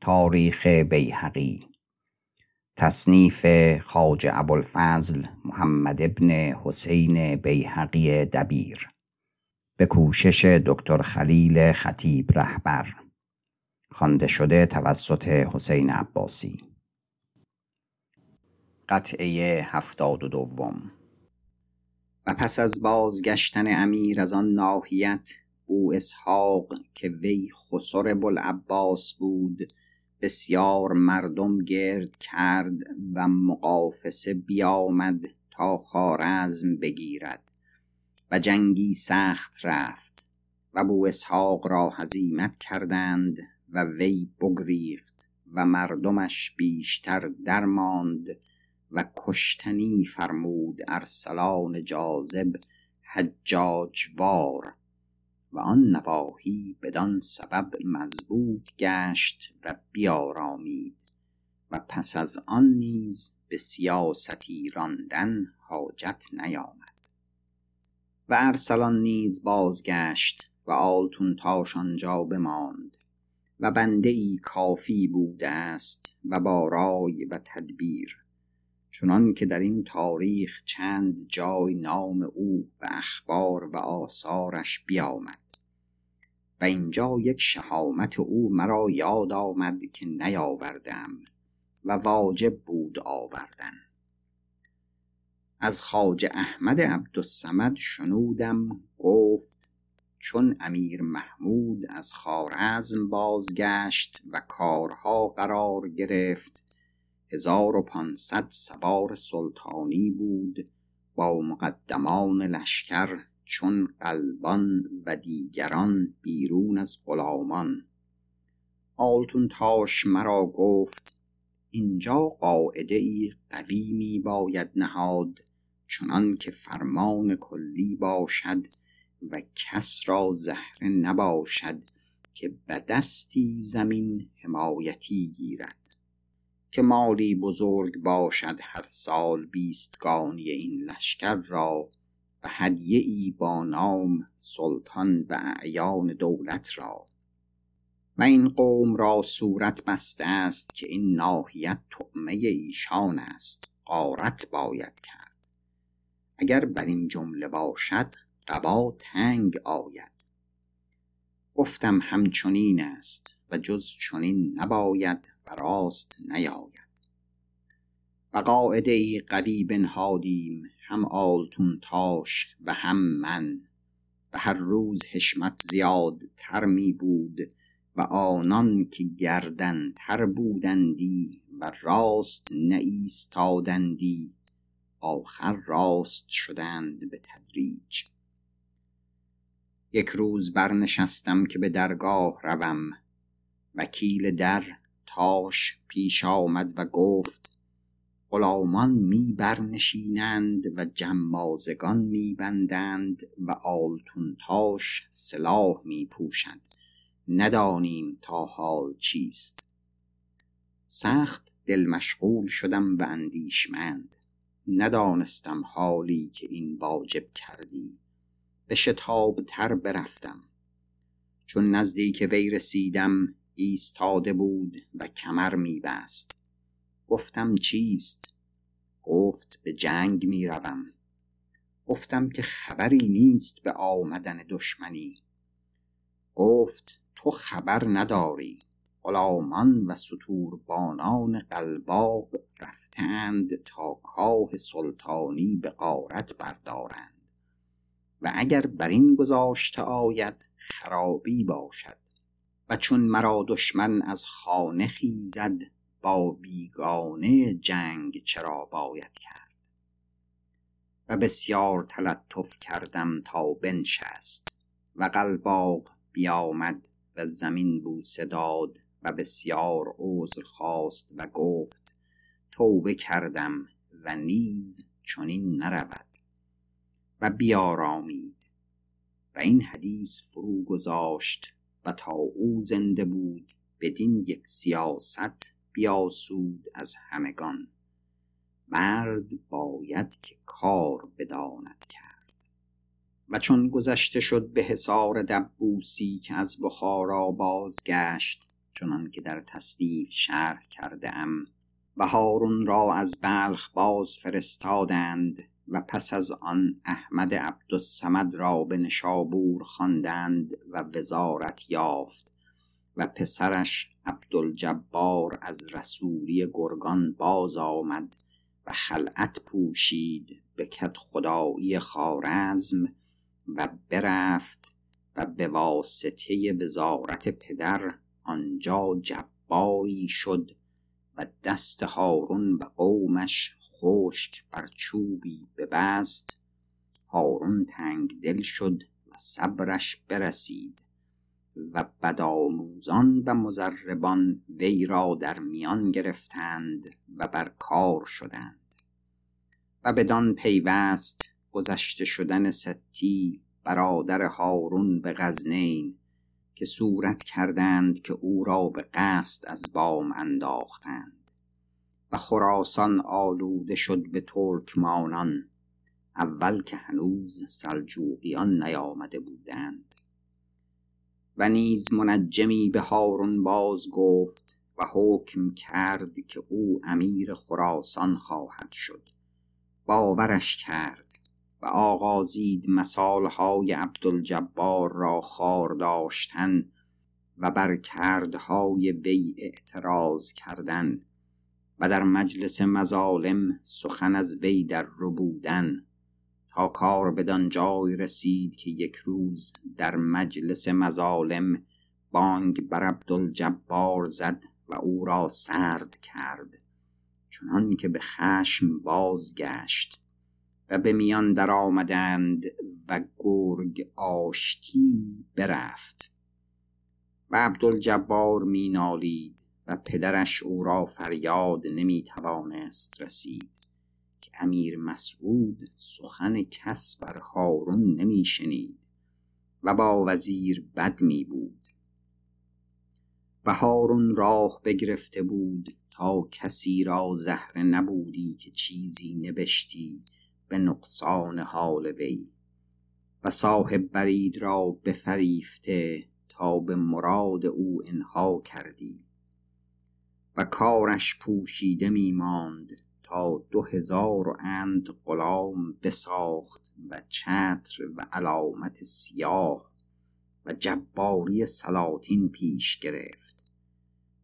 تاریخ بیهقی. تصنیف خواجه ابوالفضل محمد ابن حسین بیهقی دبیر. به کوشش دکتر خلیل خطیب رهبر. خوانده شده توسط حسین عباسی. قطعه هفتاد و دوم. و پس از بازگشتن امیر از آن ناحیت بو اسحاق که وی خسر بوالعباس بود بسیار مردم گرد کرد و مقافسه بیامد تا خوارزم بگیرد و جنگی سخت رفت و بو اسحاق را هزیمت کردند و وی بگریخت و مردمش بیشتر درماند و کشتنی فرمود ارسلان جاذب حجاجوار و آن نواحی بدان سبب مضبوط گشت و بیارامید و پس از آن نیز به سیاستی راندن حاجت نیامد. و ارسلان نیز بازگشت و آلتونتاش آنجا بماند و بنده ای کافی بوده است و با رای و تدبیر چنان که در این تاریخ چند جای نام او و اخبار و آثارش بیامد و اینجا یک شهامت او مرا یاد آمد که نیاوردم و واجب بود آوردن. از خواجه احمد عبدالصمد شنودم گفت چون امیر محمود از خوارزم بازگشت و کارها قرار گرفت هزار و پانصد سوار سلطانی بود با مقدمان لشکر چون قلبان و دیگران بیرون از غلامان. آلتونتاش مرا گفت اینجا قاعده ای قوی می باید نهاد چنان که فرمان کلی باشد و کس را زهره نباشد که به دستی زمین حمایتی گیرد. که مالی بزرگ باشد هر سال بیستگانی این لشکر را و هدیه ای با نام سلطان و اعیان دولت را. و این قوم را صورت بسته است که این ناحیت طعمه ایشان است قارت باید کرد. اگر بر این جمله باشد قبا تنگ آید. گفتم همچنین است و جز چنین نباید راست نیاید. و قاعده قوی بنهادیم هم آلتون تاش و هم من. و هر روز حشمت زیاد تر می بود و آنان که گردن تر بودندی و راست نایستادندی آخر راست شدند به تدریج. یک روز برنشستم که به درگاه روم. وکیل در تاش پیش آمد و گفت غلامان می برنشینند و جمازگان می بندند و آلتونتاش سلاح می پوشند ندانیم تا حال چیست. سخت دل مشغول شدم و اندیشمند. ندانستم حالی که این واجب کردی. به شتاب تر برفتم. چون نزدیک وی رسیدم ایستاده بود و کمر می بست گفتم چیست؟ گفت به جنگ می روم گفتم که خبری نیست به آمدن دشمنی. گفت تو خبر نداری. غلامان و ستوربانان قلباق رفتند تا کاه سلطانی به غارت بردارند. و اگر بر این گذاشته آید خرابی باشد. و چون مرا دشمن از خانه خیزد با بیگانه جنگ چرا باید کرد؟ و بسیار تلطف کردم تا بنشست و قلباق بیامد و زمین بوسه داد و بسیار عذر خواست و گفت توبه کردم و نیز چنین نرود. و بیارامید. و این حدیث فرو گذاشت تا او زنده بود بدین یک سیاست بیاسود از همگان. مرد باید که کار بداند کرد. و چون گذشته شد به حصار دبوسی که از بخارا بازگشت چنان که در تصنیف شرح کرده ام و هارون را از بلخ باز فرستادند و پس از آن احمد عبدالسمد را به نشابور خواندند و وزارت یافت و پسرش عبدالجبار از رسولی گرگان باز آمد و خلعت پوشید به کت خدایی خارزم و برفت و به واسطه وزارت پدر آنجا جباری شد و دست هارون و قومش خشک بر چوبی ببست. هارون تنگ دل شد و صبرش برسید و بدآموزان و مزربان وی را در میان گرفتند و بر کار شدند. و بدان پیوست گذشته شدن ستی برادر هارون به غزنین که صورت کردند که او را به قصد از بام انداختند. و خراسان آلوده شد به ترکمانان اول که هنوز سلجوقیان نیامده بودند. و نیز منجمی به هارون باز گفت و حکم کرد که او امیر خراسان خواهد شد. باورش کرد و آغازید مثالهای عبدالجبار را خار داشتن و بر کردهای وی اعتراض کردن. و در مجلس مظالم سخن از وی در ربودن تا کار بدان جای رسید که یک روز در مجلس مظالم بانگ بر عبدالجبار زد و او را سرد کرد چنان که به خشم بازگشت و به میان در آمدند و گرگ آشتی برفت. و عبدالجبار می نالید و پدرش او را فریاد نمی توانست رسید که امیر مسعود سخن کس بر هارون نمی شنید و با وزیر بد می بود و هارون راه بگرفته بود تا کسی را زهره نبودی که چیزی نبشتی به نقصان حال وی و صاحب برید را بفریفته تا به مراد او انها کردی. و کارش پوشیده می ماند تا دو هزار و اند غلام بساخت و چتر و علامت سیاه و جباری سلاطین پیش گرفت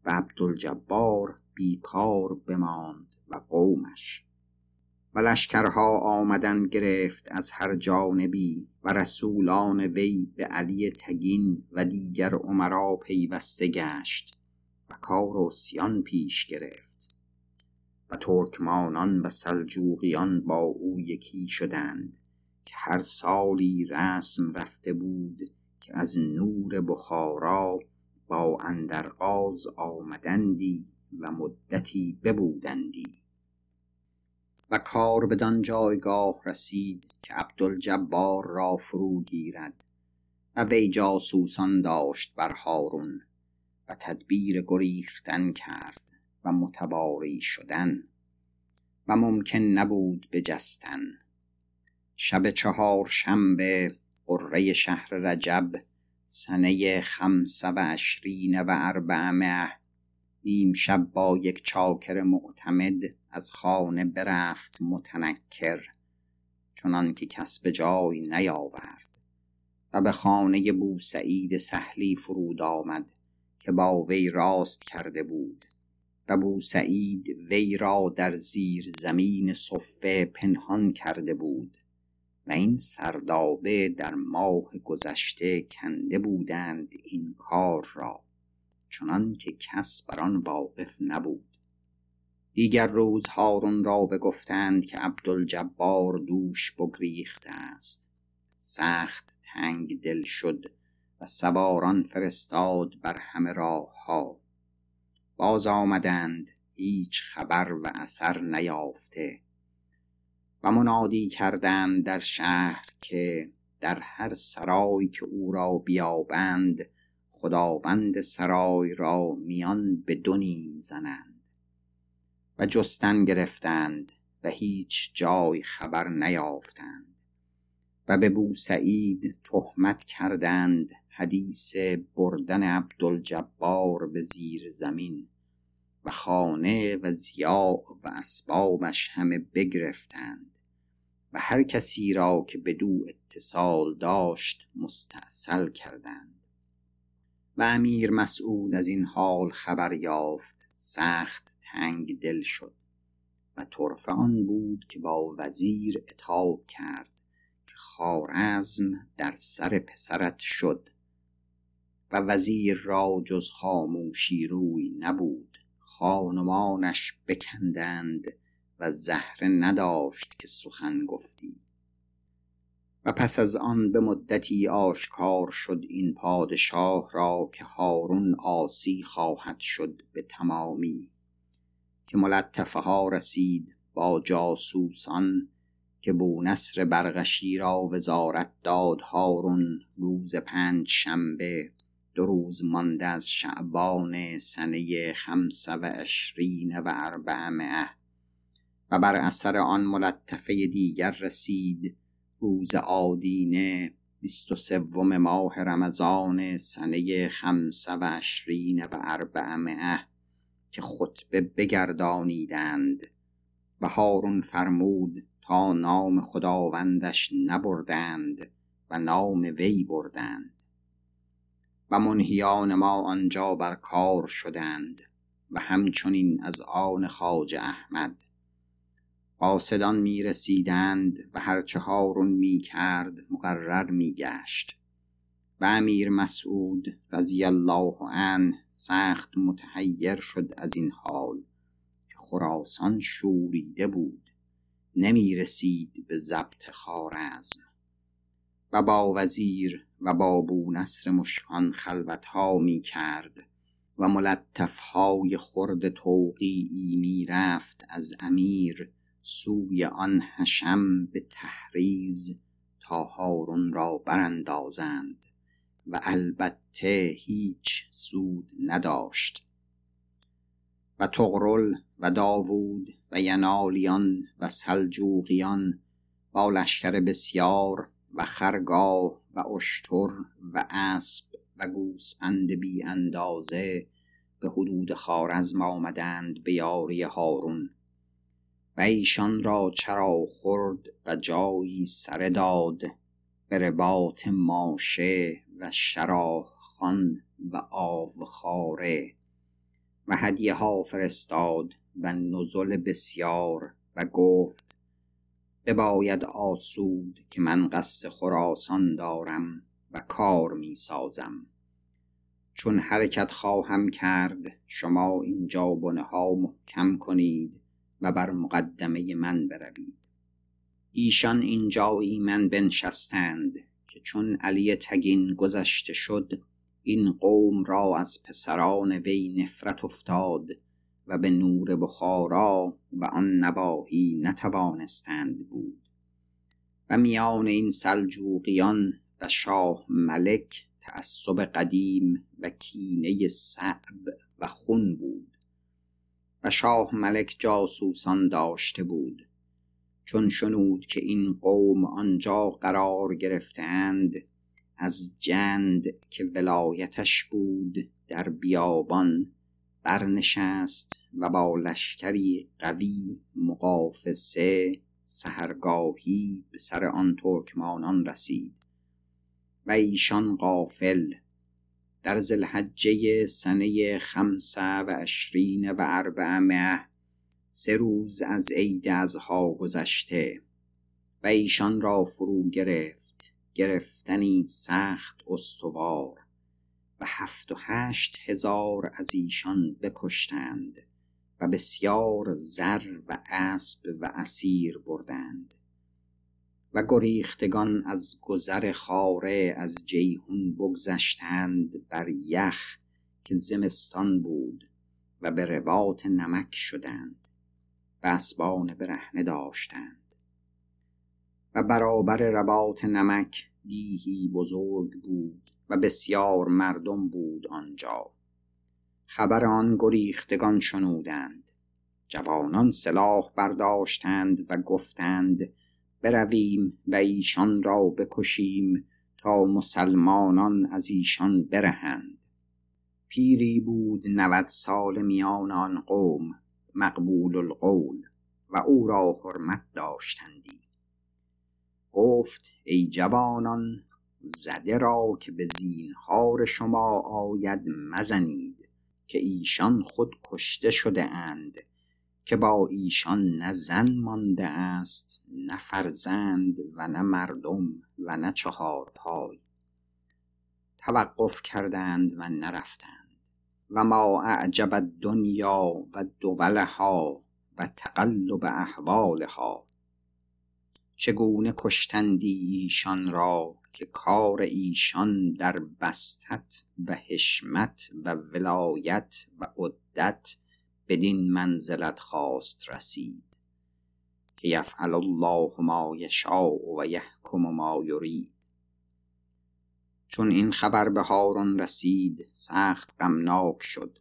و عبدالجبار بیکار بماند و قومش و لشکرها آمدن گرفت از هر جانبی و رسولان وی به علی تگین و دیگر عمرا پیوسته گشت و کار سیان پیش گرفت و ترکمانان و سلجوقیان با او یکی شدند که هر سالی رسم رفته بود که از نور بخارا با اندرغاز آمدندی و مدتی ببودندی. و کار بدان جایگاه رسید که عبدالجبار را فرو گیرد و وی جاسوسان داشت بر هارون و تدبیر گریختن کرد و متواری شدن و ممکن نبود بجستن. شب چهار شنبه قره شهر رجب سنه خمسه و عشرین و اربعمه نیم شب با یک چاکر معتمد از خانه برفت متنکر چنان که کس به جای نیاورد و به خانه بوسعید سهلی فرود آمد. که با وی راست کرده بود. و بوسعید وی را در زیر زمین صفه پنهان کرده بود و این سردابه در ماه گذشته کنده بودند این کار را چنان که کس بر آن واقف نبود. دیگر روز هارون را بگفتند که عبدالجبار دوش بگریخته است. سخت تنگ دل شد و سواران فرستاد بر همه راه ها باز آمدند هیچ خبر و اثر نیافته و منادی کردند در شهر که در هر سرای که او را بیابند خداوند سرای را میان به دو نیم زنند و جستن گرفتند و هیچ جای خبر نیافتند و به بوسعید تهمت کردند حدیث بردن عبدالجبار به زیر زمین و خانه و زیاء و اسبابش همه بگرفتند و هر کسی را که بدو اتصال داشت مستاصل کردند و امیر مسعود از این حال خبر یافت سخت تنگ دل شد و طرفه آن بود که با وزیر اتاب کرد که خارزم در سر پسرت شد و وزیر را جز خاموشی روی نبود. خانمانش بکندند و زهره نداشت که سخن گفتی. و پس از آن به مدتی آشکار شد این پادشاه را که هارون آسی خواهد شد به تمامی. که ملطفه ها رسید با جاسوسان که بونصر برغشی را وزارت داد هارون روز پنج شنبه دو روز مانده از شعبان سنه خمسه و عشرین و اربعمعه و بر اثر آن ملطفه دیگر رسید روز آدینه بیست و سوم ماه رمضان سنه خمسه و عشرین و اربعمعه که خطبه بگردانیدند. و هارون فرمود تا نام خداوندش نبردند و نام وی بردند. منهیان ما آنجا بر کار شدند و همچنین از آن خاج احمد. قاصدان می رسیدند و هرچه هارون می کرد مقرر می گشت و امیر مسعود رضی الله عنه سخت متحیر شد از این حال که خراسان شوریده بود نمی رسید به ضبط خارزم و با وزیر و با بونصر مشکان خلوتها می کرد و ملطفهای خرد توقیعی می رفت از امیر سوی آن حشم به تحریز تا هارون را براندازند و البته هیچ سود نداشت. و تغرل و داوود و ینالیان و سلجوقیان با لشکر بسیار و خرگاه و اشتر و اسب و گوسفند بی اندازه به حدود خارزم آمدند به یاری هارون. و ایشان را چرا خورد و جایی سر داد به رباط ماشه و شراح خان و آوخاره. و هدیه ها فرستاد و نزل بسیار و گفت بباید آسود که من قصد خراسان دارم و کار می سازم. چون حرکت خواهم کرد شما اینجا بنه ها محکم کنید و بر مقدمه من بروید. ایشان اینجا من بنشستند که چون علی تگین گذشته شد این قوم را از پسران وی نفرت افتاد و به نور بخارا و آن نباهی نتوانستند بود. و میان این سلجوقیان و شاه ملک تعصب قدیم و کینه صعب و خون بود. و شاه ملک جاسوسان داشته بود. چون شنود که این قوم آنجا قرار گرفتند از جند که ولایتش بود در بیابان برنشست و با لشکری قوی مقافسه سهرگاهی به سر آن ترکمانان رسید و ایشان قافل در زلحجه سنه خمسه و عشرین و اربعمه سه روز از عید ازها گذشته و ایشان را فرو گرفت گرفتنی سخت استوار. و هفت و هشت هزار از ایشان بکشتند و بسیار زر و اسب و اسیر بردند و گریختگان از گذر خاره از جیهون بگذشتند بر یخ که زمستان بود و به رباط نمک شدند و اسبان برهنه داشتند و برابر رباط نمک دیهی بزرگ بود و بسیار مردم بود آنجا. خبر آن گریختگان شنودند. جوانان سلاح برداشتند و گفتند برویم و ایشان را بکشیم تا مسلمانان از ایشان برهند. پیری بود نود سال میان آن قوم مقبول القول و او را حرمت داشتندی. گفت ای جوانان زده را که به زینهار شما آید مزنید که ایشان خود کشته شده اند که با ایشان نه زن مانده است نه فرزند و نه مردم و نه چهار پای توقف کردند و نرفتند. و ما اعجب دنیا و دولها و تقلب احوالها. چگونه کشتندی ایشان را؟ که کار ایشان در بستت و حشمت و ولایت و عدت بدین منزلت خواست رسید. که یفعل الله ما یشاء و یحکم ما یرید. چون این خبر به هارون رسید سخت غمناک شد.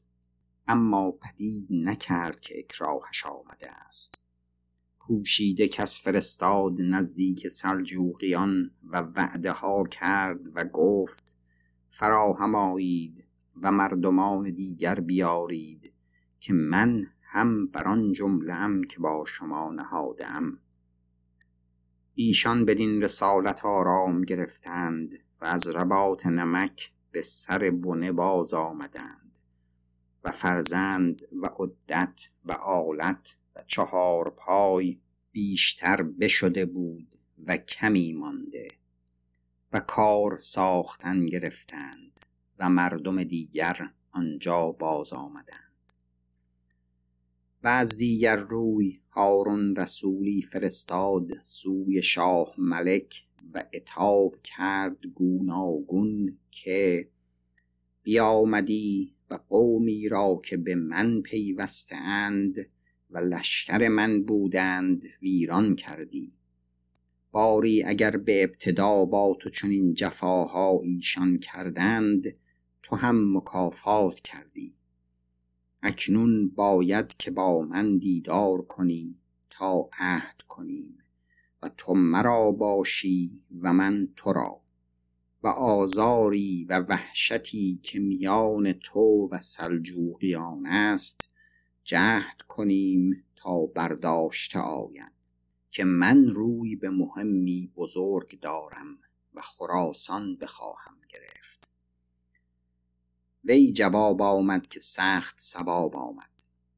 اما پدید نکرد که اکراهش آمده است. پوشیده کس فرستاد نزدیک سلجوقیان و وعده ها کرد و گفت فراهم آیید و مردمان دیگر بیارید که من هم بر آن جمله ام که با شما نهادم ایشان بدین رسالت آرام گرفتند و از رباط نمک به سر بنه باز آمدند و فرزند و عدت و آلت چهار پای بیشتر بشده بود و کمی مانده و کار ساختن گرفتند و مردم دیگر آنجا باز آمدند. و از دیگر روی هارون رسولی فرستاد سوی شاه ملک و اتاب کرد گوناگون که بیامدی و قومی را که به من پیوسته اند و لشکر من بودند ویران کردی. باری اگر به ابتدا با تو چنین جفاها ایشان کردند تو هم مکافات کردی. اکنون باید که با من دیدار کنی تا عهد کنیم و تو مرا باشی و من تو را. و آزاری و وحشتی که میان تو و سلجوقیان است جهد کنیم تا برداشته آید که من روی به مهمی بزرگ دارم و خراسان بخواهم گرفت. وی جواب آمد که سخت سواب آمد.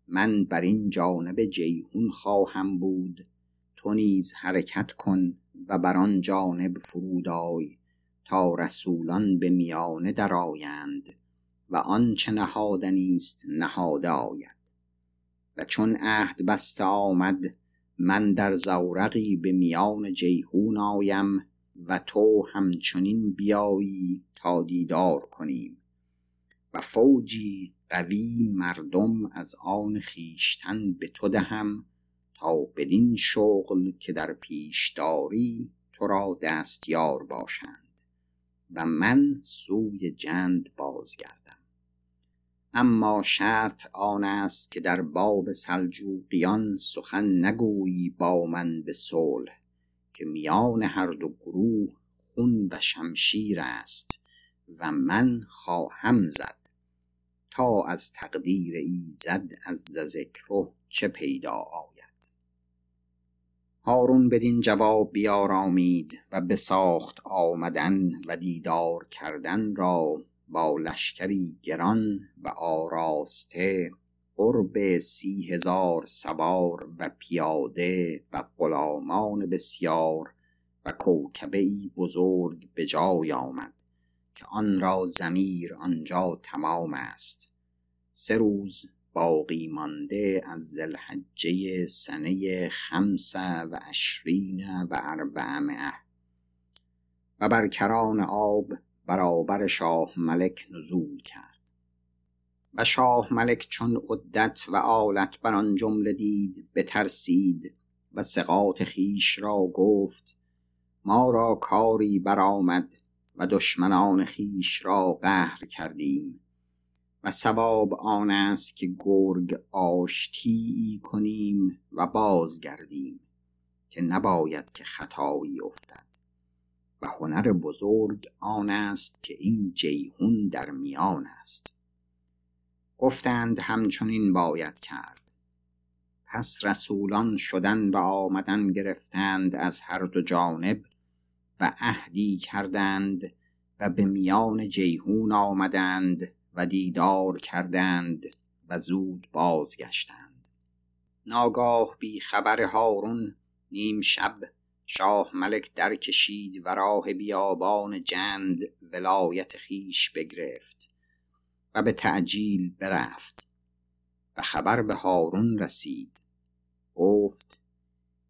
من بر این جانب جیهون خواهم بود. تو نیز حرکت کن و بر آن جانب فرود آی تا رسولان به میانه درآیند و آنچه نهادنی است نهاده آید و چون عهد بسته آمد من در زورقی به میان جیهون آیم و تو همچنین بیایی تا دیدار کنیم. و فوجی قوی مردم از آن خیشتن به تو دهم تا بدین شغل که در پیش داری تو را دستیار باشند. و من سوی جند بازگردم. اما شرط آن است که در باب سلجوقیان سخن نگویی با من به صلح که میان هر دو گروه خون و شمشیر است و من خواهم زد تا از تقدیر ایزد از ذکره چه پیدا آید. هارون بدین جواب بیارامید و بساخت آمدن و دیدار کردن را با لشکری گران و آراسته قرب سی هزار سوار و پیاده و غلامان بسیار و کوکبه ای بزرگ به جای آمد که آن را زمیر آنجا تمام است. سه روز باقی مانده از زلحجه سنه خمس و عشرین و اربعمعه و بر کران آب برابر شاه ملک نزول کرد. و شاه ملک چون عدت و آلت بر آن جمله دید بترسید و سقاط خیش را گفت ما را کاری برآمد و دشمنان خیش را قهر کردیم. و سواب آن است که گرگ آشتی کنیم و بازگردیم که نباید که خطایی افتد. و هنر بزرگ آن است که این جیهون در میان است. گفتند همچنین باید کرد. پس رسولان شدن و آمدن گرفتند از هر دو جانب و عهدی کردند و به میان جیهون آمدند و دیدار کردند و زود بازگشتند. ناگاه بی خبر هارون نیم شب شاه ملک در کشید و راه بیابان جند ولایت خیش بگرفت و به تعجیل برفت و خبر به هارون رسید. گفت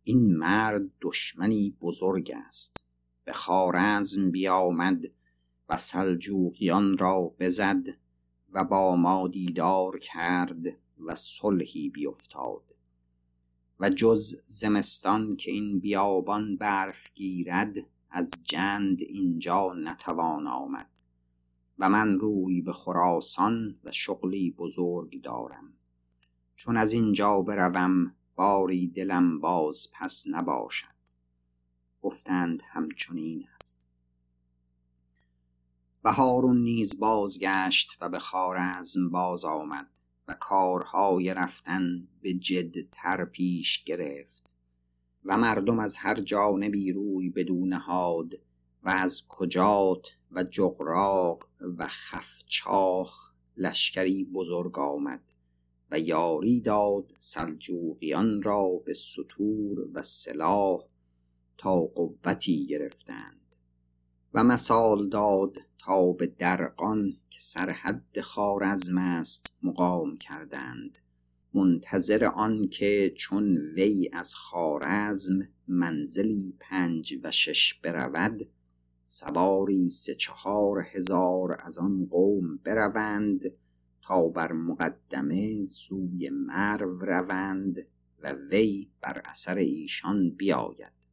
این مرد دشمنی بزرگ است. به خارزم بیامد و سلجوقیان را بزد و با ما دیدار کرد و صلحی بیفتاد. و جز زمستان که این بیابان برف گیرد از جند اینجا نتوان آمد. و من روی به خراسان و شغلی بزرگ دارم. چون از اینجا بروم باری دلم باز پس نباشد. گفتند همچنین است. و هارون نیز بازگشت و به خارزم باز آمد. و کارهای رفتن به جدتر پیش گرفت و مردم از هر جانبی روی بدون هاد و از کجات و جغراق و خفچاخ لشکری بزرگ آمد و یاری داد سلجوقیان را به سطور و سلاح تا قوتی گرفتند و مثال داد تا به درقان که سرحد خارزم است مقام کردند. منتظر آن که چون وی از خارزم منزلی پنج و شش برود سواری سه چهار هزار از آن قوم بروند تا بر مقدمه سوی مرو روند و وی بر اثر ایشان بیاید.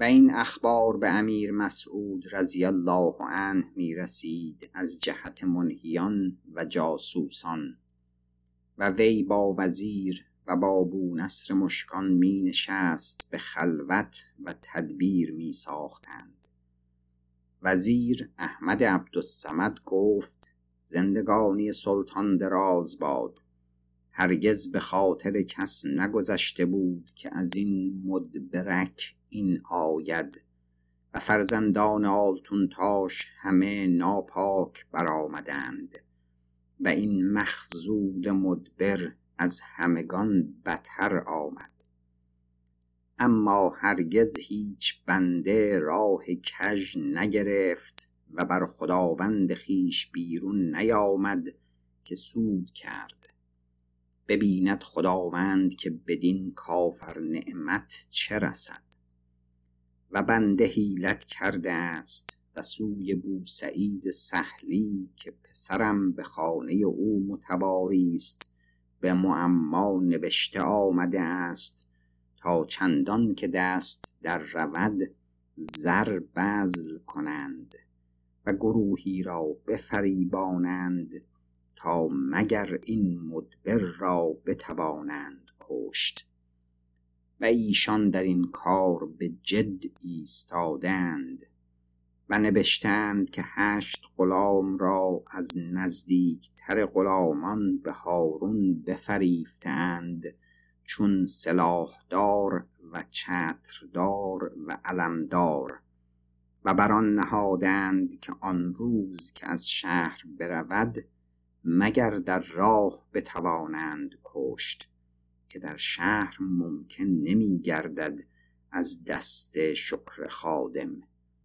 و این اخبار به امیر مسعود رضی الله عنه می رسید از جهت منهیان و جاسوسان و وی با وزیر و با بونصر مشکان می نشست به خلوت و تدبیر می ساختند وزیر احمد عبدالسمد گفت زندگانی سلطان دراز باد. هرگز به خاطر کس نگذشته بود که از این مدبرک این آید. و فرزندان آلتونتاش همه ناپاک برآمدند. و این مخزود مدبر از همگان بتر آمد. اما هرگز هیچ بنده راه کژ نگرفت و بر خداوند خیش بیرون نیامد که سود کرد. ببیند خداوند که بدین کافر نعمت چه رسد. و بنده حیلت کرده است و سوی بو سعید سهلی که پسرم به خانه او متواری است به معما نوشته آمده است تا چندان که دست در رود زر بزل کنند و گروهی را بفریبانند تا مگر این مدبر را بتوانند کشت. و ایشان در این کار به جد ایستادند و نوشتند که هشت غلام را از نزدیکتر غلامان به هارون بفریفتند چون سلاحدار و چتردار و علمدار و بر آن نهادند که آن روز که از شهر برود مگر در راه بتوانند کشت. که در شهر ممکن نمی گردد از دست شکر خادم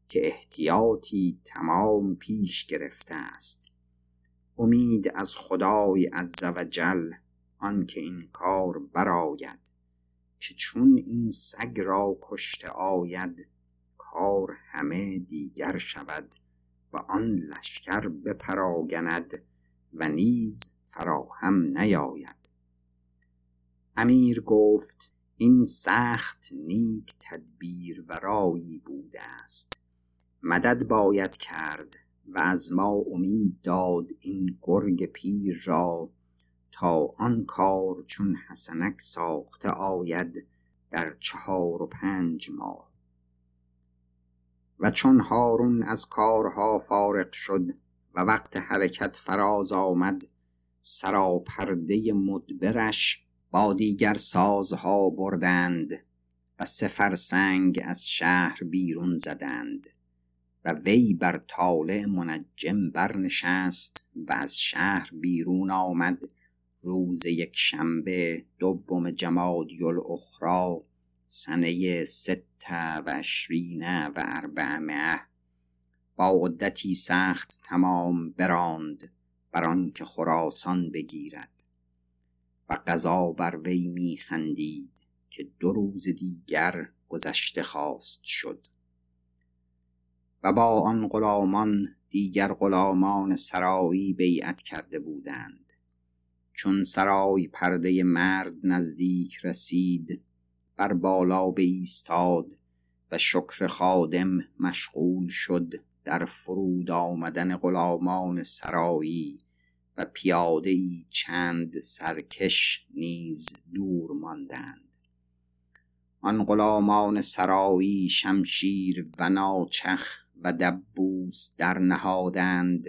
که احتیاطی تمام پیش گرفته است. امید از خدای عزوجل آنکه این کار براید که چون این سگ را کشته آید کار همه دیگر شود و آن لشکر بپراگند و نیز فراهم نیاید. امیر گفت این سخت نیک تدبیر و رایی بوده است. مدد باید کرد و از ما امید داد این گرگ پیر را تا آن کار چون حسنک ساخته آید در چهار و پنج ماه. و چون هارون از کارها فارغ شد و وقت حرکت فراز آمد سراپرده مدبرش با دیگر سازها بردند و سفر سنگ از شهر بیرون زدند و وی بر طالع منجم برنشست و از شهر بیرون آمد روز یک شنبه دوم جمادی الاخرا سنه ست و عشرین و اربعمه با عدتی سخت تمام براند بر که خراسان بگیرد. و قضا بر وی میخندید که دو روز دیگر گذشته خواست شد. و با آن غلامان دیگر غلامان سرایی بیعت کرده بودند. چون سرای پرده مرد نزدیک رسید بر بالا ایستاد و شکر خادم مشغول شد در فرود آمدن غلامان سرایی. و پیاده ای چند سرکش نیز دور ماندند. آن غلامان سرایی شمشیر و ناچخ و دبوس در نهادند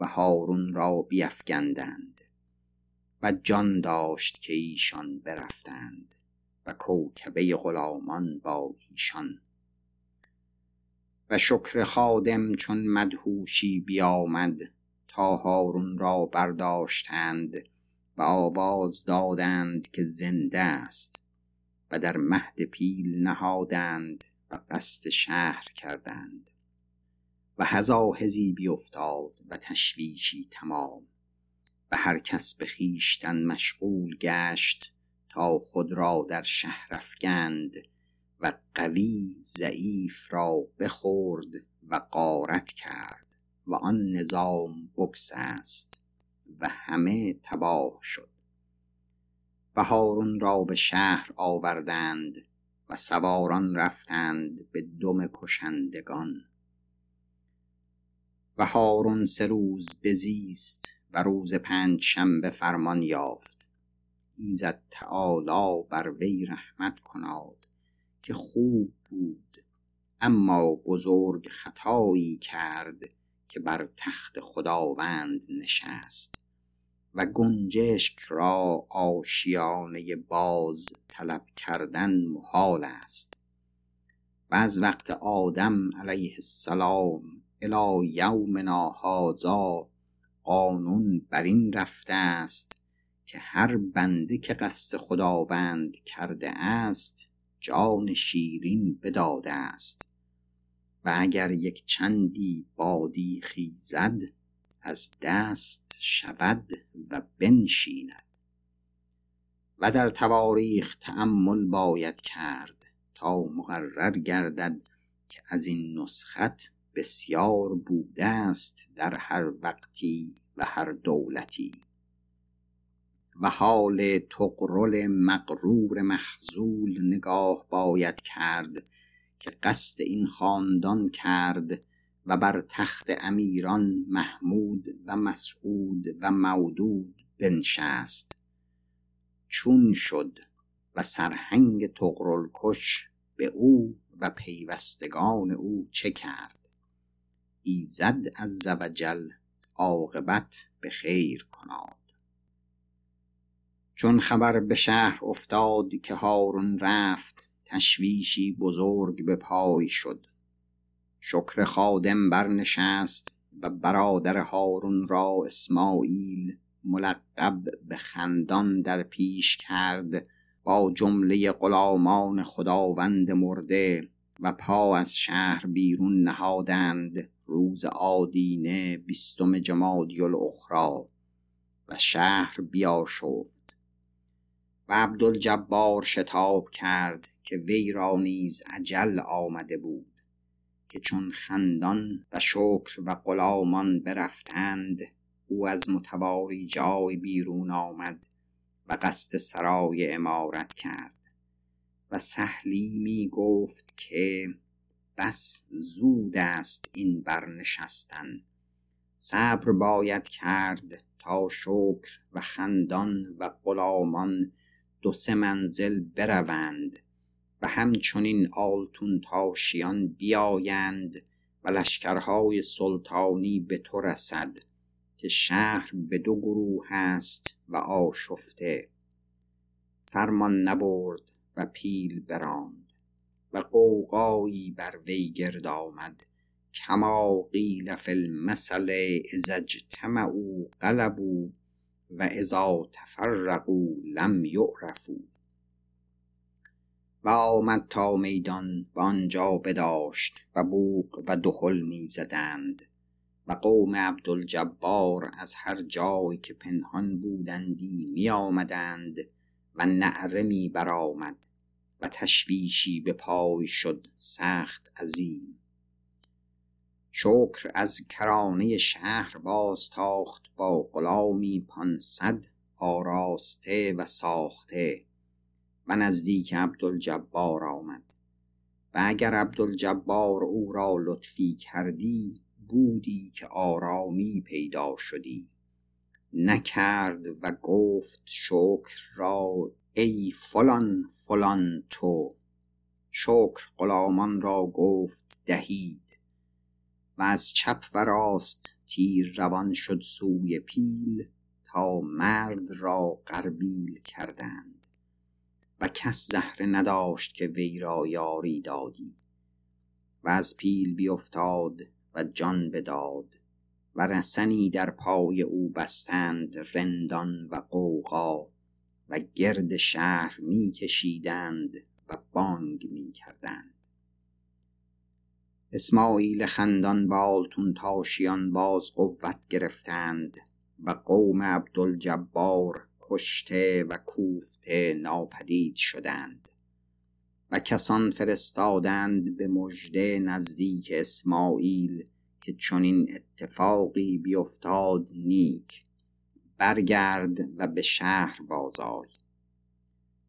و هارون را بیفگندند و جان داشت که ایشان برفتند و کوکبه غلامان با ایشان. و شکر خادم چون مدهوشی بیامد تا هارون را برداشتند و آواز دادند که زنده است و در مهد پیل نهادند و قصد شهر کردند و هزاهزی بیفتاد و تشویشی تمام و هر کس به خویشتن مشغول گشت تا خود را در شهر افکند و قوی ضعیف را بخورد و قارت کرد. و آن نظام است و همه تباه شد. و هارون را به شهر آوردند و سواران رفتند به دم کشندگان. و هارون سه روز بزیست و روز پنج شنبه فرمان یافت. ایزد تعالی بر وی رحمت کناد که خوب بود اما بزرگ خطایی کرد که بر تخت خداوند نشست و گنجشک را آشیانه باز طلب کردن محال است و از وقت آدم علیه السلام الی یومنا هازا قانون بر این رفته است که هر بنده که قصد خداوند کرده است جان شیرین بداده است. و اگر یک چندی بادی خیزد از دست شود و بنشیند. و در تواریخ تأمل باید کرد تا مقرر گردد که از این نسخت بسیار بوده است در هر وقتی و هر دولتی. و حال تقرل مقرور محزول نگاه باید کرد که قصد این خاندان کرد و بر تخت امیران محمود و مسعود و مودود بنشست. چون شد و سرهنگ تقرل کش به او و پیوستگان او چه کرد؟ ایزد از زوجل عاقبت به خیر کناد. چون خبر به شهر افتاد که هارون رفت تشویشی بزرگ به پای شد. شکر خادم برنشست و برادر هارون را اسماعیل ملقب به خندان در پیش کرد با جمله غلامان خداوند مرده و پا از شهر بیرون نهادند روز آدینه بیستم جمادی الاخرا و شهر بیاشفت و عبدالجبار شتاب کرد که وی را نیز عجل آمده بود که چون خندان و شکر و غلامان برفتند او از متواری جای بیرون آمد و قصد سرای امارت کرد و سهلی می گفت که بس زود است این برنشستن. صبر باید کرد تا شکر و خندان و غلامان دو سه منزل بروند. و همچنین آلتون تاشیان بیایند و لشکرهای سلطانی به تو رسد که شهر به دو گروه است و آشفته. فرمان نبرد و پیل براند و قوقایی بر وی گرد آمد. کما قیل فی المثل اذا اجتمعوا غلبوا و اذا تفرقوا لم یعرفوا. و آمد تا میدان و آنجا بداشت و بوق و دهل می زدند و قوم عبدالجبار از هر جای که پنهان بودندی می آمدند و نعره می برآمد و تشویشی به پای شد سخت عظیم. شکر از کرانه شهر باز تاخت با غلامی پانصد آراسته و ساخته. نزدیک عبدالجبار آمد. و اگر عبدالجبار او را لطفی کردی بودی که آرامی پیدا شدی. نکرد و گفت شکر را ای فلان فلان تو. شکر غلامان را گفت دهید. و از چپ و راست تیر روان شد سوی پیل تا مرد را قربیل کردند. و کس زهره نداشت که وی را یاری دادی و از پیل بیفتاد و جان بداد و رسنی در پای او بستند رندان و قوقا و گرد شهر می کشیدند و بانگ می کردند اسماعیل خندان بالتون تاشیان باز قوت گرفتند و قوم عبدالجبار کشته و کوفته ناپدید شدند و کسان فرستادند به مژده نزدیک اسماعیل که چنین اتفاقی بیفتاد نیک برگرد و به شهر بازای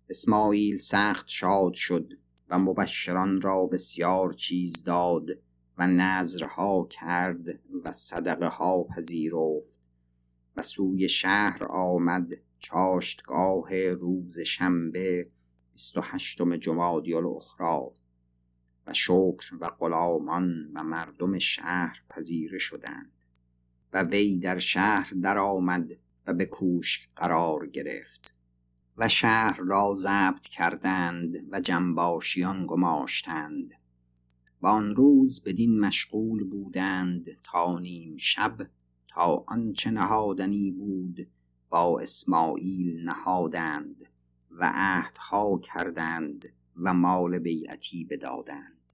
اسماعیل سخت شاد شد و مبشران را بسیار چیز داد و نظرها کرد و صدقه ها پذیرفت و سوی شهر آمد چاشتگاه روز شنبه بیست و هشتم جمادی الاخری و شکر و غلامان و مردم شهر پذیره شدند و وی در شهر درآمد و به کوشک قرار گرفت و شهر را ضبط کردند و جنباشیان گماشتند و آن روز بدین مشغول بودند تا نیم شب تا آنچه نهادنی بود با اسماعیل نهادند و عهدها کردند و مال بیعتی بدادند.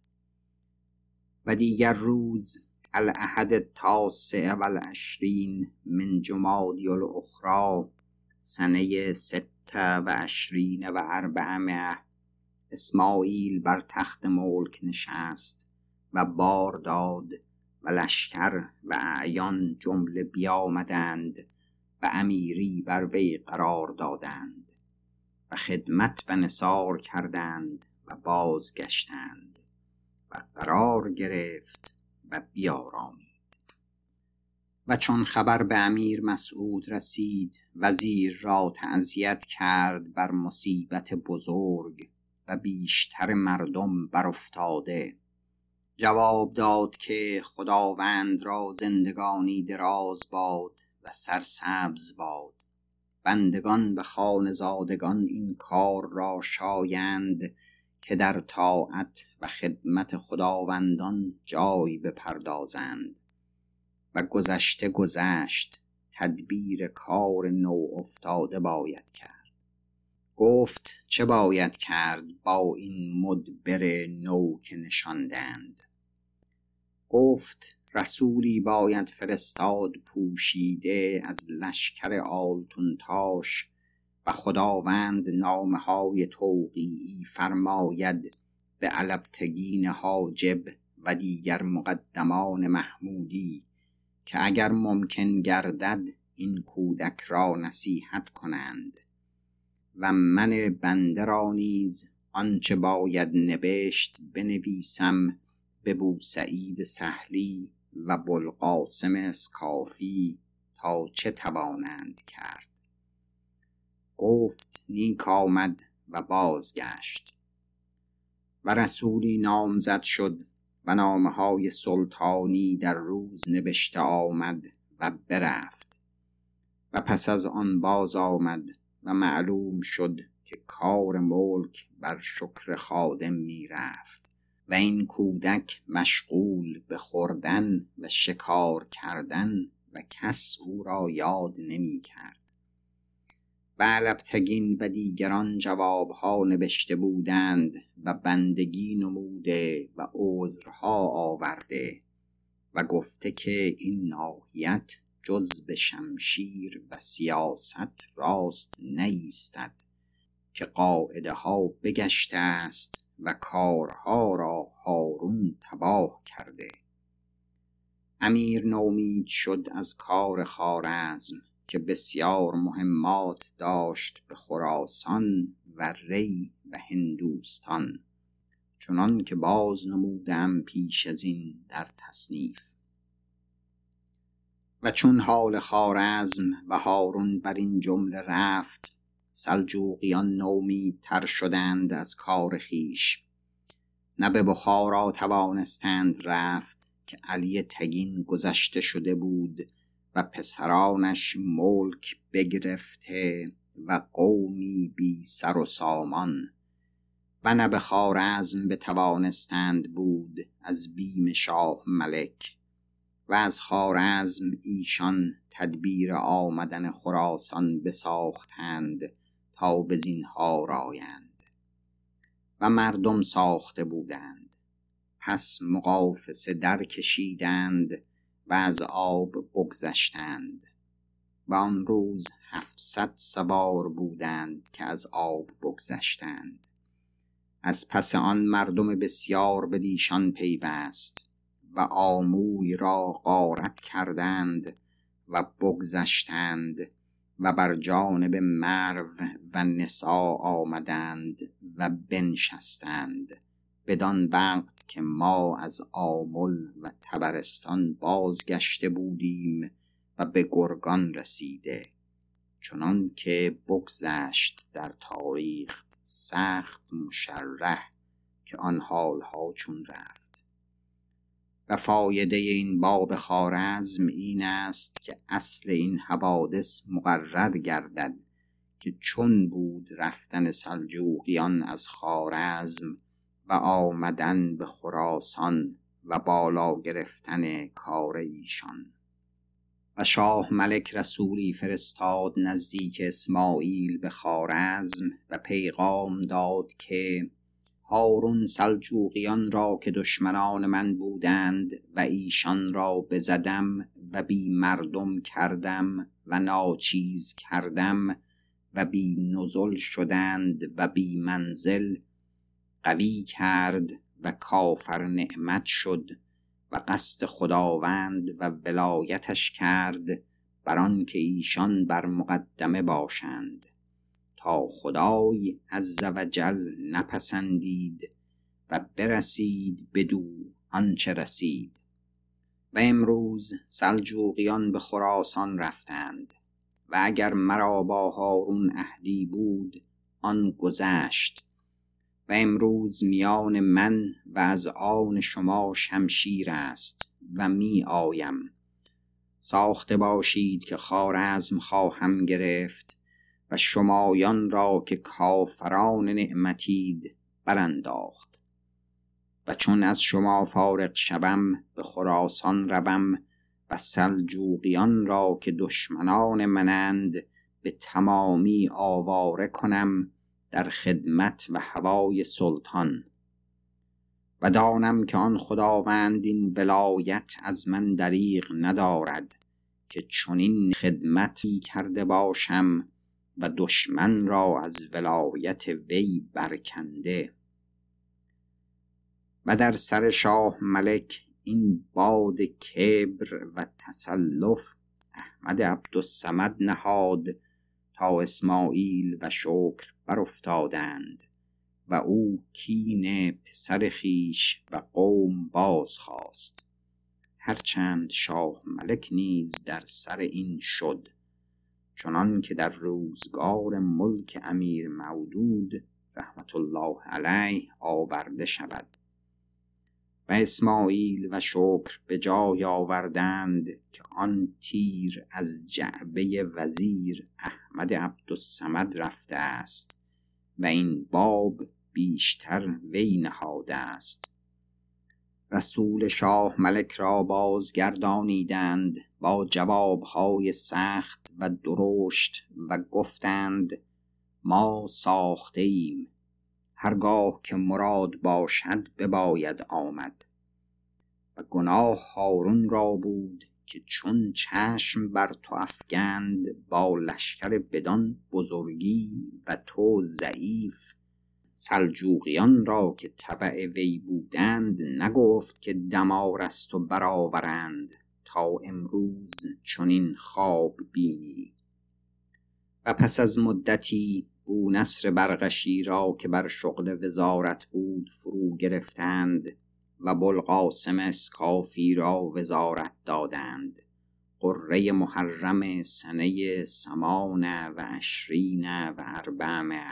و دیگر روز الاحد التاسع و العشرین من جمادی الاخرى سنه ست و عشرین و اربعمه اسماعیل بر تخت ملک نشست و بار داد و لشکر و اعیان جمله بیامدند و امیری بر وی قرار دادند و خدمت و نصار کردند و بازگشتند و قرار گرفت و بیارامید. و چون خبر به امیر مسعود رسید وزیر را تعذیت کرد بر مصیبت بزرگ و بیشتر مردم بر افتاده جواب داد که خداوند را زندگانی دراز باد و سرسبز باد. بندگان و خانزادگان این کار را شایند که در طاعت و خدمت خداوندان جای بپردازند. و گذشته گذشت تدبیر کار نو افتاده باید کرد. گفت چه باید کرد با این مدبر نو که نشاندند؟ گفت رسولی باید فرستاد پوشیده از لشکر آلتونتاش و خداوند نامه های توقیعی فرماید به علبتگین حاجب و دیگر مقدمان محمودی که اگر ممکن گردد این کودک را نصیحت کنند و من بنده را نیز آنچه باید نوشت بنویسم به بوسعید سهلی و بلقاسم اسکافی تا چه توانند کرد؟ گفت نیک آمد و بازگشت. و رسولی نامزد شد و نامه های سلطانی در روز نوشته آمد و برفت. و پس از آن باز آمد و معلوم شد که کار ملک بر شکر خادم می رفت و این کودک مشغول به خوردن و شکار کردن و کس او را یاد نمی کرد. و علبتگین و دیگران جوابها نوشته بودند و بندگی نموده و عذرها آورده و گفته که این ناحیت جز به شمشیر و سیاست راست نیستد که قاعده ها بگشته است. و کارها را هارون تباه کرده. امیر نومید شد از کار خارزم که بسیار مهمات داشت به خراسان و ری و هندوستان چنان که باز نمودم پیش از این در تصنیف. و چون حال خارزم و هارون بر این جمله رفت سلجوقیان نومی تر شدند از کار خیش نه به بخارا توانستند رفت که علی تگین گذشته شده بود و پسرانش ملک بگرفته و قومی بی سر و سامان. و نه به خوارزم بتوانستند بود از بیم شاه ملک. و از خارزم ایشان تدبیر آمدن خراسان بساختند به زینهار آیند. و مردم ساخته بودند. پس مقافسه در کشیدند و از آب بگذشتند. و آن روز هفتصد سوار بودند که از آب بگذشتند. از پس آن مردم بسیار به دیشان پیوست و آموی را غارت کردند و بگذشتند و بر جانب مرو و نسا آمدند و بنشستند بدان وقت که ما از آمل و تبرستان بازگشته بودیم و به گرگان رسیده. چنان که بگذشت در تاریخ سخت مشرح که آن حالها چون رفت. و فایده این باب خارزم این است که اصل این حوادث مقرر گردد که چون بود رفتن سلجوقیان از خارزم و آمدن به خراسان و بالا گرفتن کار ایشان. و شاه ملک رسولی فرستاد نزدیک اسماعیل به خارزم و پیغام داد که هارون سلجوقیان را که دشمنان من بودند و ایشان را بزدم و بی مردم کردم و ناچیز کردم و بی نزل شدند و بی منزل قوی کرد و کافر نعمت شد و قصد خداوند و ولایتش کرد بر که ایشان بر مقدمه باشند. تا خدای عز وجل نپسندید و برسید بدو آنچه رسید. و امروز سلجوقیان به خراسان رفتند و اگر مرا با هارون عهدی بود آن گذشت. و امروز میان من و از آن شما شمشیر است و می آیم. ساخته باشید که خارزم خواهم گرفت و شمایان را که کافران نعمتید برانداخت. و چون از شما فارغ شوم به خراسان روم و سلجوقیان را که دشمنان منند به تمامی آواره کنم در خدمت و هوای سلطان. و دانم که آن خداوند این ولایت از من دریغ ندارد که چنین خدمتی کرده باشم و دشمن را از ولایت وی برکنده. و در سر شاه ملک این باد کبر و تسلف احمد عبدالسمد نهاد تا اسماعیل و شکر برافتادند و او کین پسر خیش و قوم باز خواست هرچند شاه ملک نیز در سر این شد. چنان که در روزگار ملک امیر مودود رحمت الله علیه آورده شود. و اسماعیل و شکر به جای آوردند که آن تیر از جعبه وزیر احمد عبدالسمد رفته است و این باب بیشتر وی نهاده است. رسول شاه ملک را بازگردانیدند با جوابهای سخت و درشت و گفتند ما ساخته ایم هرگاه که مراد باشد بباید آمد. و گناه هارون را بود که چون چشم بر تو افگند با لشکر بدان بزرگی و تو ضعیف. سلجوقیان را که طبع وی بودند نگفت که دمار است و برآورند. تا امروز چنین خواب بینی. و پس از مدتی بو نصر برغشی را که بر شغل وزارت بود فرو گرفتند و بلقاسم اسکافی را وزارت دادند. قره محرم سنه سمان و عشرین و اربعمه.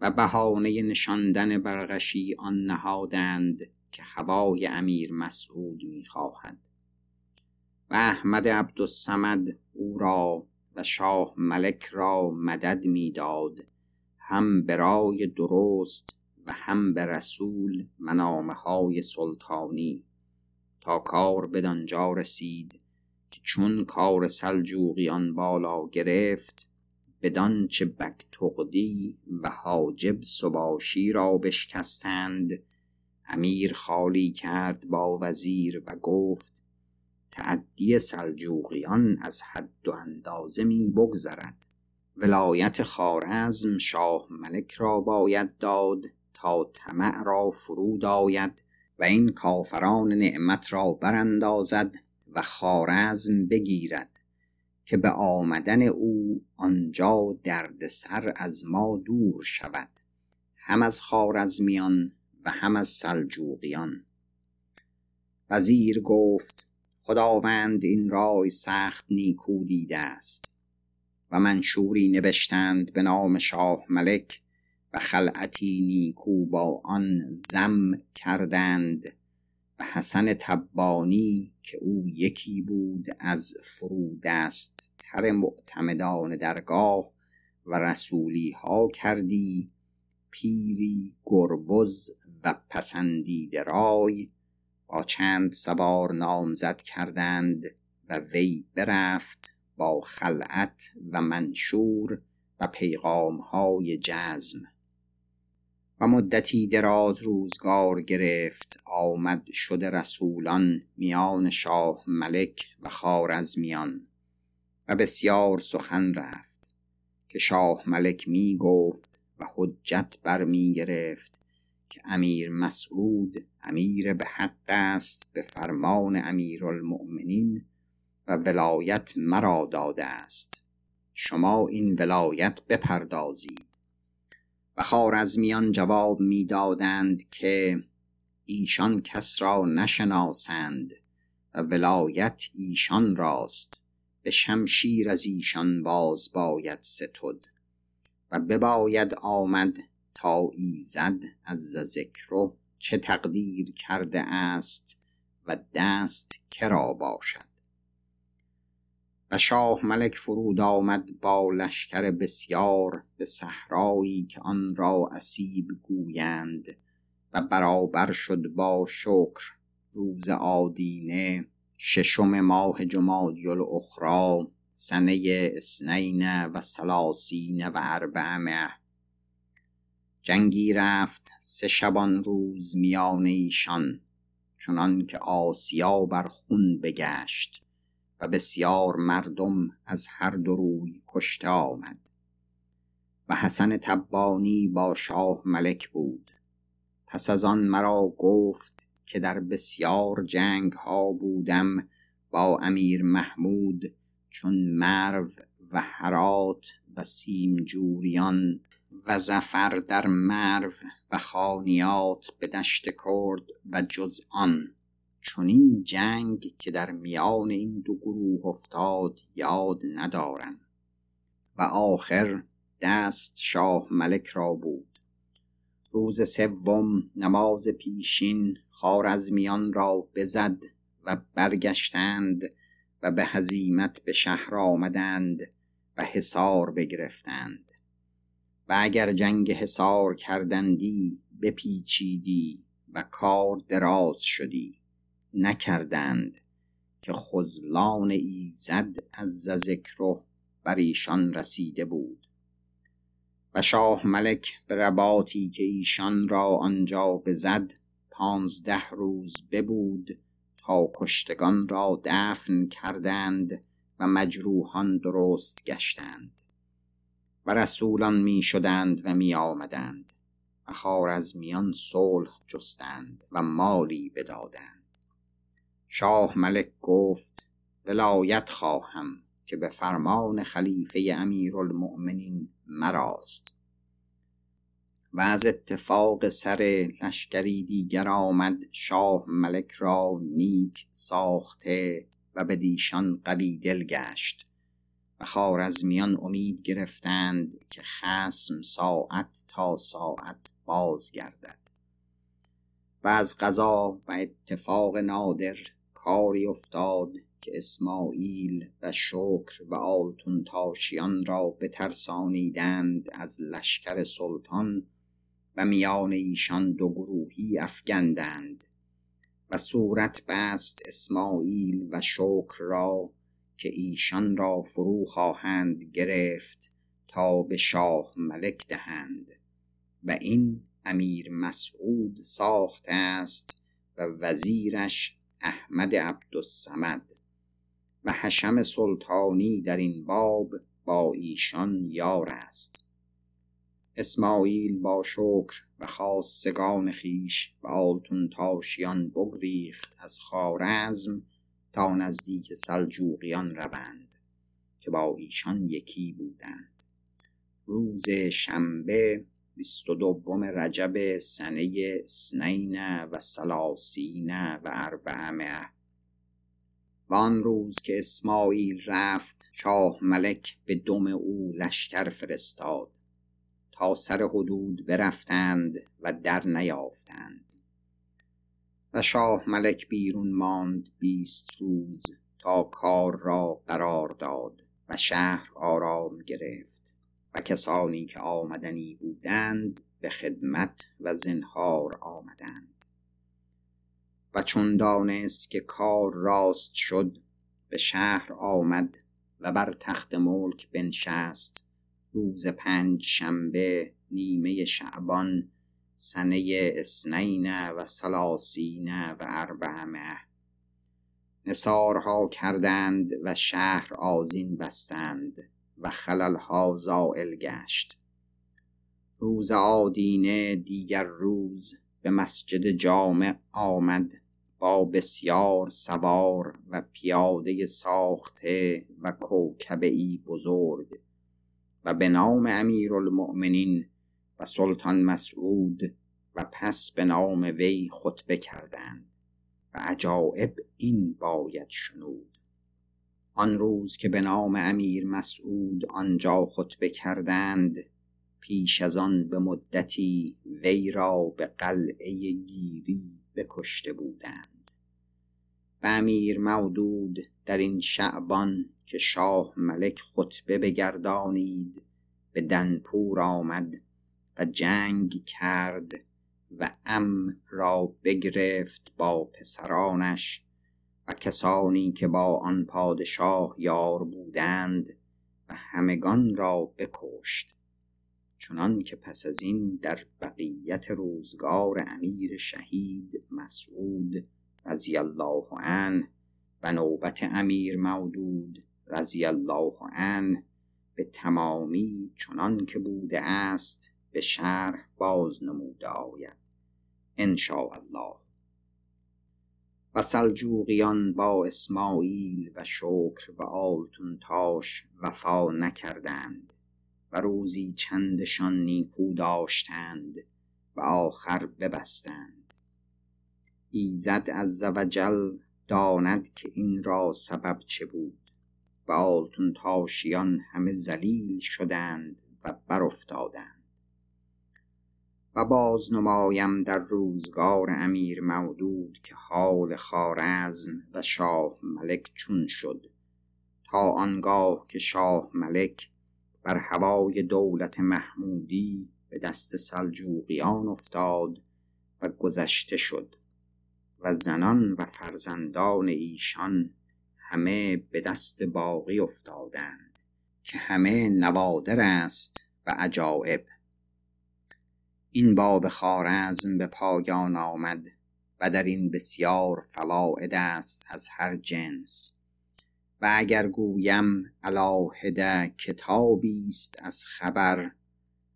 و بهانه نشاندن برغشی آن نهادند که هوای امیر مسعود می‌خواهد. و احمد عبدالسمد او را و شاه ملک را مدد می‌داد. هم برای درست و هم به رسول منامه های سلطانی. تا کار بدانجا رسید که چون کار سلجوقیان بالا گرفت بدان چه بکتغدی و حاجب سباشی را بشکستند امیر خالی کرد با وزیر و گفت تعدی سلجوقیان از حد و اندازه می بگذرد. ولایت خارزم شاه ملک را باید داد تا طمع را فرود آید و این کافران نعمت را براندازد و خارزم بگیرد که به آمدن او آنجا سر از ما دور شود هم از خارزمیان و هم از سلجوقیان. وزیر گفت خداوند این رای سخت نیکو دیده است و منشوری نوشتند به نام شاه ملک و خلعتی نیکو با آن زم کردند و حسن تبانی که او یکی بود از فرودست تر معتمدان درگاه و رسولی ها کردی پیری گربز و پسندیده رای با چند سوار نامزد کردند و وی برفت با خلعت و منشور و پیغام های جزم. و مدتی دراز روزگار گرفت آمد شده رسولان میان شاه ملک و خارزمیان و بسیار سخن رفت که شاه ملک می گفت و حجت بر می گرفت که امیر مسعود امیر به حق است به فرمان امیر المؤمنین و ولایت مرا داده است. شما این ولایت بپردازید. و خارزمیان جواب می‌دادند که ایشان کس را نشناسند و ولایت ایشان راست. به شمشیر از ایشان باز باید ستد و بباید آمد تا ایزد از ذکر چه تقدیر کرده است و دست کرا باشد. و شاه ملک فرود آمد با لشکر بسیار به صحرایی که آن را اسیب گویند و برابر شد با شکر روز آدینه ششم ماه جمادی الاخرى سنه اسنین و سلاسین و اربعمه جنگی رفت سه شبان روز میان ایشان چنان که آسیا بر خون بگشت و بسیار مردم از هر دو روی کشته آمد. و حسن تبانی با شاه ملک بود. پس از آن مرا گفت که در بسیار جنگ ها بودم با امیر محمود چون مرو و هرات و سیمجوریان و زفر در مرو و خانیات به دشت کرد و جز آن چون این جنگ که در میان این دو گروه افتاد یاد ندارم. و آخر دست شاه ملک را بود. روز سوم نماز پیشین میان را بزد و برگشتند و به هزیمت به شهر آمدند و حصار بگرفتند. و اگر جنگ حصار کردندی بپیچیدی و کار دراز شدی. نکردند که خزلان ایزد از ذکر بر ایشان رسیده بود. و شاه ملک به رباطی که ایشان را آنجا بزد پانزده روز ببود تا کشتگان را دفن کردند و مجروحان درست گشتند. و رسولان می شدند و می آمدند و میان صلح جستند و مالی بدادند. شاه ملک گفت ولایت خواهم که به فرمان خلیفه المؤمنین مراست. و از اتفاق سر لشکری دیگر آمد شاه ملک را نیک ساخته و به دیشان قوی دل گشت. و خارزمیان امید گرفتند که خسم ساعت تا ساعت باز گردد و از قضا و اتفاق نادر کاری افتاد که اسماعیل و شکر و آلتون تاشیان را بترسانیدند از لشکر سلطان و میان ایشان دو گروهی افگندند و صورت بست اسماعیل و شکر را که ایشان را فرو خواهند گرفت تا به شاه ملک دهند و این امیر مسعود ساخته است و وزیرش احمد عبدالسمد و حشم سلطانی در این باب با ایشان یار است. اسماعیل با شکر و خاصگان خیش و آلتون تاشیان بگریخت از خارزم تا نزدیک سلجوقیان روند که با ایشان یکی بودند. روز شنبه بیست و دوم رجب سنه سنین و سلاسین و اربعمه و آن روز که اسماعیل رفت شاه ملک به دم او لشکر فرستاد. تا سر حدود برفتند و در نیافتند. شاه ملک بیرون ماند بیست روز تا کار را قرار داد و شهر آرام گرفت و کسانی که آمدنی بودند به خدمت و زنهار آمدند. و چون دانست که کار راست شد به شهر آمد و بر تخت ملک بنشست. روز پنج شنبه نیمه شعبان سنه اسنین و سلاسین و اربعمه نصارها کردند و شهر آزین بستند و خللها زائل گشت. روز آدینه دیگر روز به مسجد جامع آمد با بسیار سوار و پیاده ساخته و کوکبه ای بزرگ و به نام امیر المؤمنین و سلطان مسعود و پس به نام وی خطبه کردند و عجائب این باید شنود. آن روز که به نام امیر مسعود آنجا خطبه کردند پیش از آن به مدتی وی را به قلعه گیری بکشته بودند. و امیر مودود در این شعبان که شاه ملک خطبه بگردانید به دنپور آمد و جنگ کرد و ام را بگرفت با پسرانش و کسانی که با آن پادشاه یار بودند و همگان را بکشت. چنان که پس از این در بقیت روزگار امیر شهید مسعود رضی الله عنه و نوبت امیر مودود رضی الله عنه به تمامی چنان که بوده است به شرح باز نموده آید. ان الله و سلجوقیان با اسماعیل و شکر و آلتون تاش وفا نکردند و روزی چندشان نیکو داشتند و آخر ببستند. ایزد از زوجل داند که این را سبب چه بود و آلتون تاشیان همه زلیل شدند و برافتادند. باز نمایم در روزگار امیر مودود که حال خارزم و شاه ملک چون شد. تا آنگاه که شاه ملک بر هوای دولت محمودی به دست سلجوقیان افتاد و گذشته شد و زنان و فرزندان ایشان همه به دست باقی افتادند که همه نوادر است و عجایب این باب خارزم به پایان آمد و در این بسیار فواید است از هر جنس. و اگر گویم علاهده کتابی است از خبر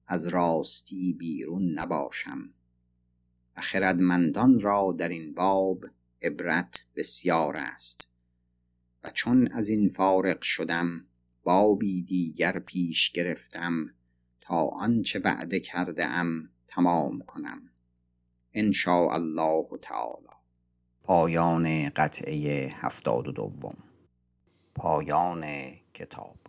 از راستی بیرون نباشم و خردمندان را در این باب عبرت بسیار است. و چون از این فارغ شدم بابی دیگر پیش گرفتم تا آنچه وعده کرده ام تمام کنم. ان الله تعالی. پایان قطعه هفتاد و دوم. پایان کتاب.